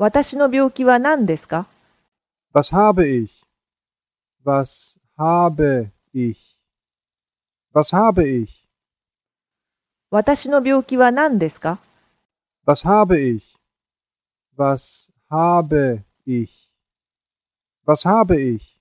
私の病気は何ですか Was habe ich? Was habe ich? Was habe ich? 私の病気は何ですか Was habe ich? Was habe ich? Was habe ich?